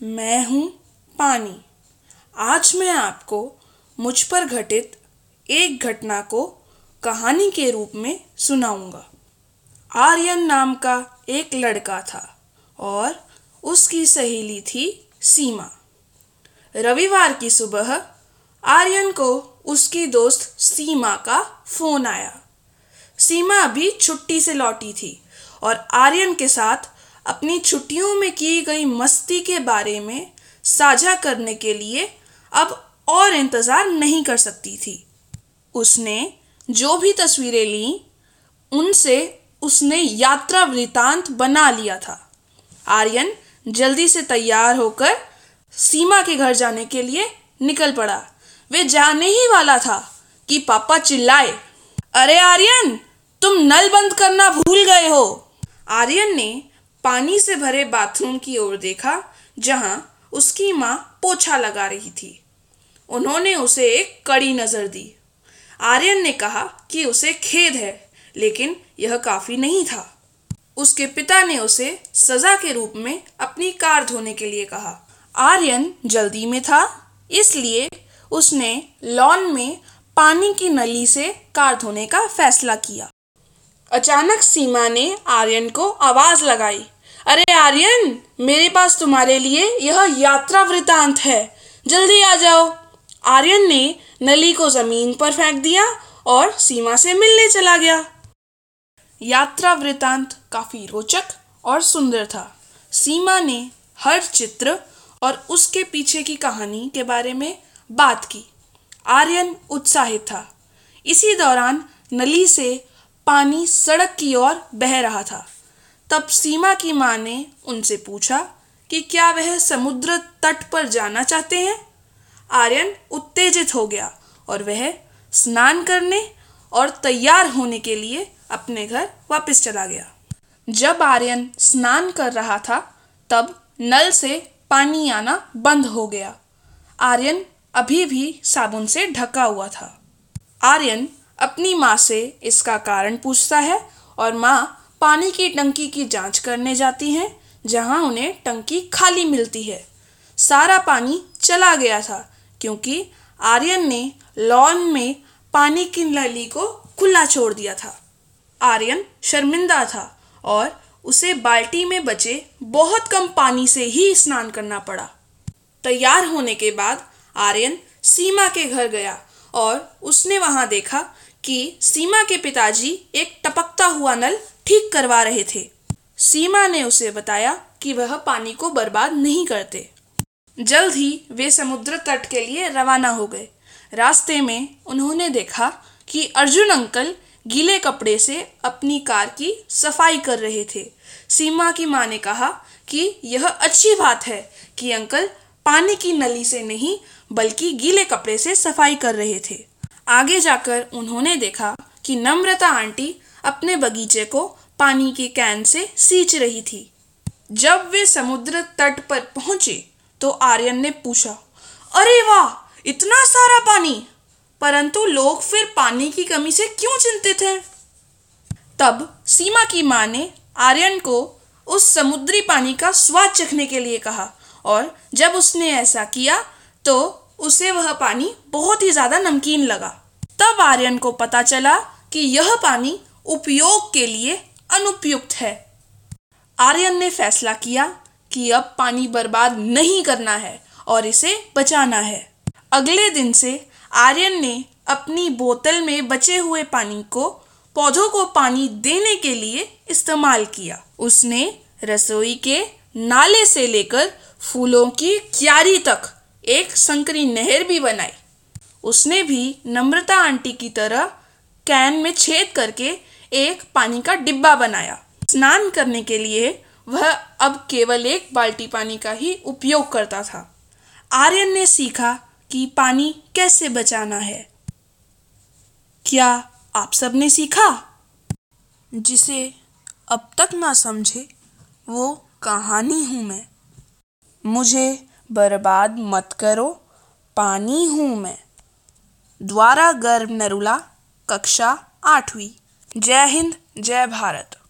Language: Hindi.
मैं हूँ पानी। आज मैं आपको मुझ पर घटित एक घटना को कहानी के रूप में सुनाऊँगा। आर्यन नाम का एक लड़का था और उसकी सहेली थी सीमा। रविवार की सुबह आर्यन को उसकी दोस्त सीमा का फ़ोन आया। सीमा अभी छुट्टी से लौटी थी और आर्यन के साथ अपनी छुट्टियों में की गई मस्ती के बारे में साझा करने के लिए अब और इंतज़ार नहीं कर सकती थी। उसने जो भी तस्वीरें ली, उनसे उसने यात्रा वृतांत बना लिया था। आर्यन जल्दी से तैयार होकर सीमा के घर जाने के लिए निकल पड़ा। वे जाने ही वाला था कि पापा चिल्लाए, अरे आर्यन, तुम नल बंद करना भूल गए हो। आर्यन ने पानी से भरे बाथरूम की ओर देखा, जहाँ उसकी माँ पोछा लगा रही थी। उन्होंने उसे एक कड़ी नज़र दी। आर्यन ने कहा कि उसे खेद है, लेकिन यह काफ़ी नहीं था। उसके पिता ने उसे सजा के रूप में अपनी कार धोने के लिए कहा। आर्यन जल्दी में था, इसलिए उसने लॉन में पानी की नली से कार धोने का फैसला किया। अचानक सीमा ने आर्यन को आवाज़ लगाई। अरे आर्यन, मेरे पास तुम्हारे लिए यह यात्रा वृतांत है। जल्दी आ जाओ। आर्यन ने नली को ज़मीन पर फेंक दिया और सीमा से मिलने चला गया। यात्रा वृतांत काफ़ी रोचक और सुंदर था। सीमा ने हर चित्र और उसके पीछे की कहानी के बारे में बात की। आर्यन उत्साहित था। इसी दौरान नली से पानी सड़क की ओर बह रहा था। तब सीमा की माँ ने उनसे पूछा कि क्या वह समुद्र तट पर जाना चाहते हैं? आर्यन उत्तेजित हो गया और वह स्नान करने और तैयार होने के लिए अपने घर वापस चला गया। जब आर्यन स्नान कर रहा था, तब नल से पानी आना बंद हो गया। आर्यन अभी भी साबुन से ढका हुआ था। आर्यन अपनी माँ से इसका कारण पूछता है और माँ पानी की टंकी की जाँच करने जाती हैं, जहाँ उन्हें टंकी खाली मिलती है। सारा पानी चला गया था, क्योंकि आर्यन ने लॉन में पानी की नली को खुला छोड़ दिया था। आर्यन शर्मिंदा था और उसे बाल्टी में बचे बहुत कम पानी से ही स्नान करना पड़ा। तैयार होने के बाद आर्यन सीमा के घर गया और उसने वहाँ देखा कि सीमा के पिताजी एक टपकता हुआ नल ठीक करवा रहे थे। सीमा ने उसे बताया कि वह पानी को बर्बाद नहीं करते। जल्द ही वे समुद्र तट के लिए रवाना हो गए। रास्ते में उन्होंने देखा कि अर्जुन अंकल गीले कपड़े से अपनी कार की सफ़ाई कर रहे थे। सीमा की माँ ने कहा कि यह अच्छी बात है कि अंकल पानी की नली से नहीं, बल्कि गीले कपड़े से सफ़ाई कर रहे थे। आगे जाकर उन्होंने देखा कि नम्रता आंटी अपने बगीचे को पानी के कैन से सींच रही थी। जब वे समुद्र तट पर पहुँचे तो आर्यन ने पूछा, अरे वाह, इतना सारा पानी? परंतु लोग फिर पानी की कमी से क्यों चिंतित हैं? तब सीमा की माँ ने आर्यन को उस समुद्री पानी का स्वाद चखने के लिए कहा और जब उसने ऐसा किया तो उसे वह पानी बहुत ही ज़्यादा नमकीन लगा। तब आर्यन को पता चला कि यह पानी उपयोग के लिए अनुपयुक्त है। आर्यन ने फैसला किया कि अब पानी बर्बाद नहीं करना है और इसे बचाना है। अगले दिन से आर्यन ने अपनी बोतल में बचे हुए पानी को पौधों को पानी देने के लिए इस्तेमाल किया। उसने रसोई के नाले से लेकर फूलों की क्यारी तक एक संकरी नहर भी बनाई। उसने भी नम्रता आंटी की तरह कैन में छेद करके एक पानी का डिब्बा बनाया। स्नान करने के लिए वह अब केवल एक बाल्टी पानी का ही उपयोग करता था। आर्यन ने सीखा कि पानी कैसे बचाना है। क्या आप सबने सीखा? जिसे अब तक ना समझे वो कहानी हूँ मैं। मुझे बर्बाद मत करो। पानी हूँ मैं। द्वारा गर्भ नरुला, कक्षा आठवीं। जय हिंद, जय भारत।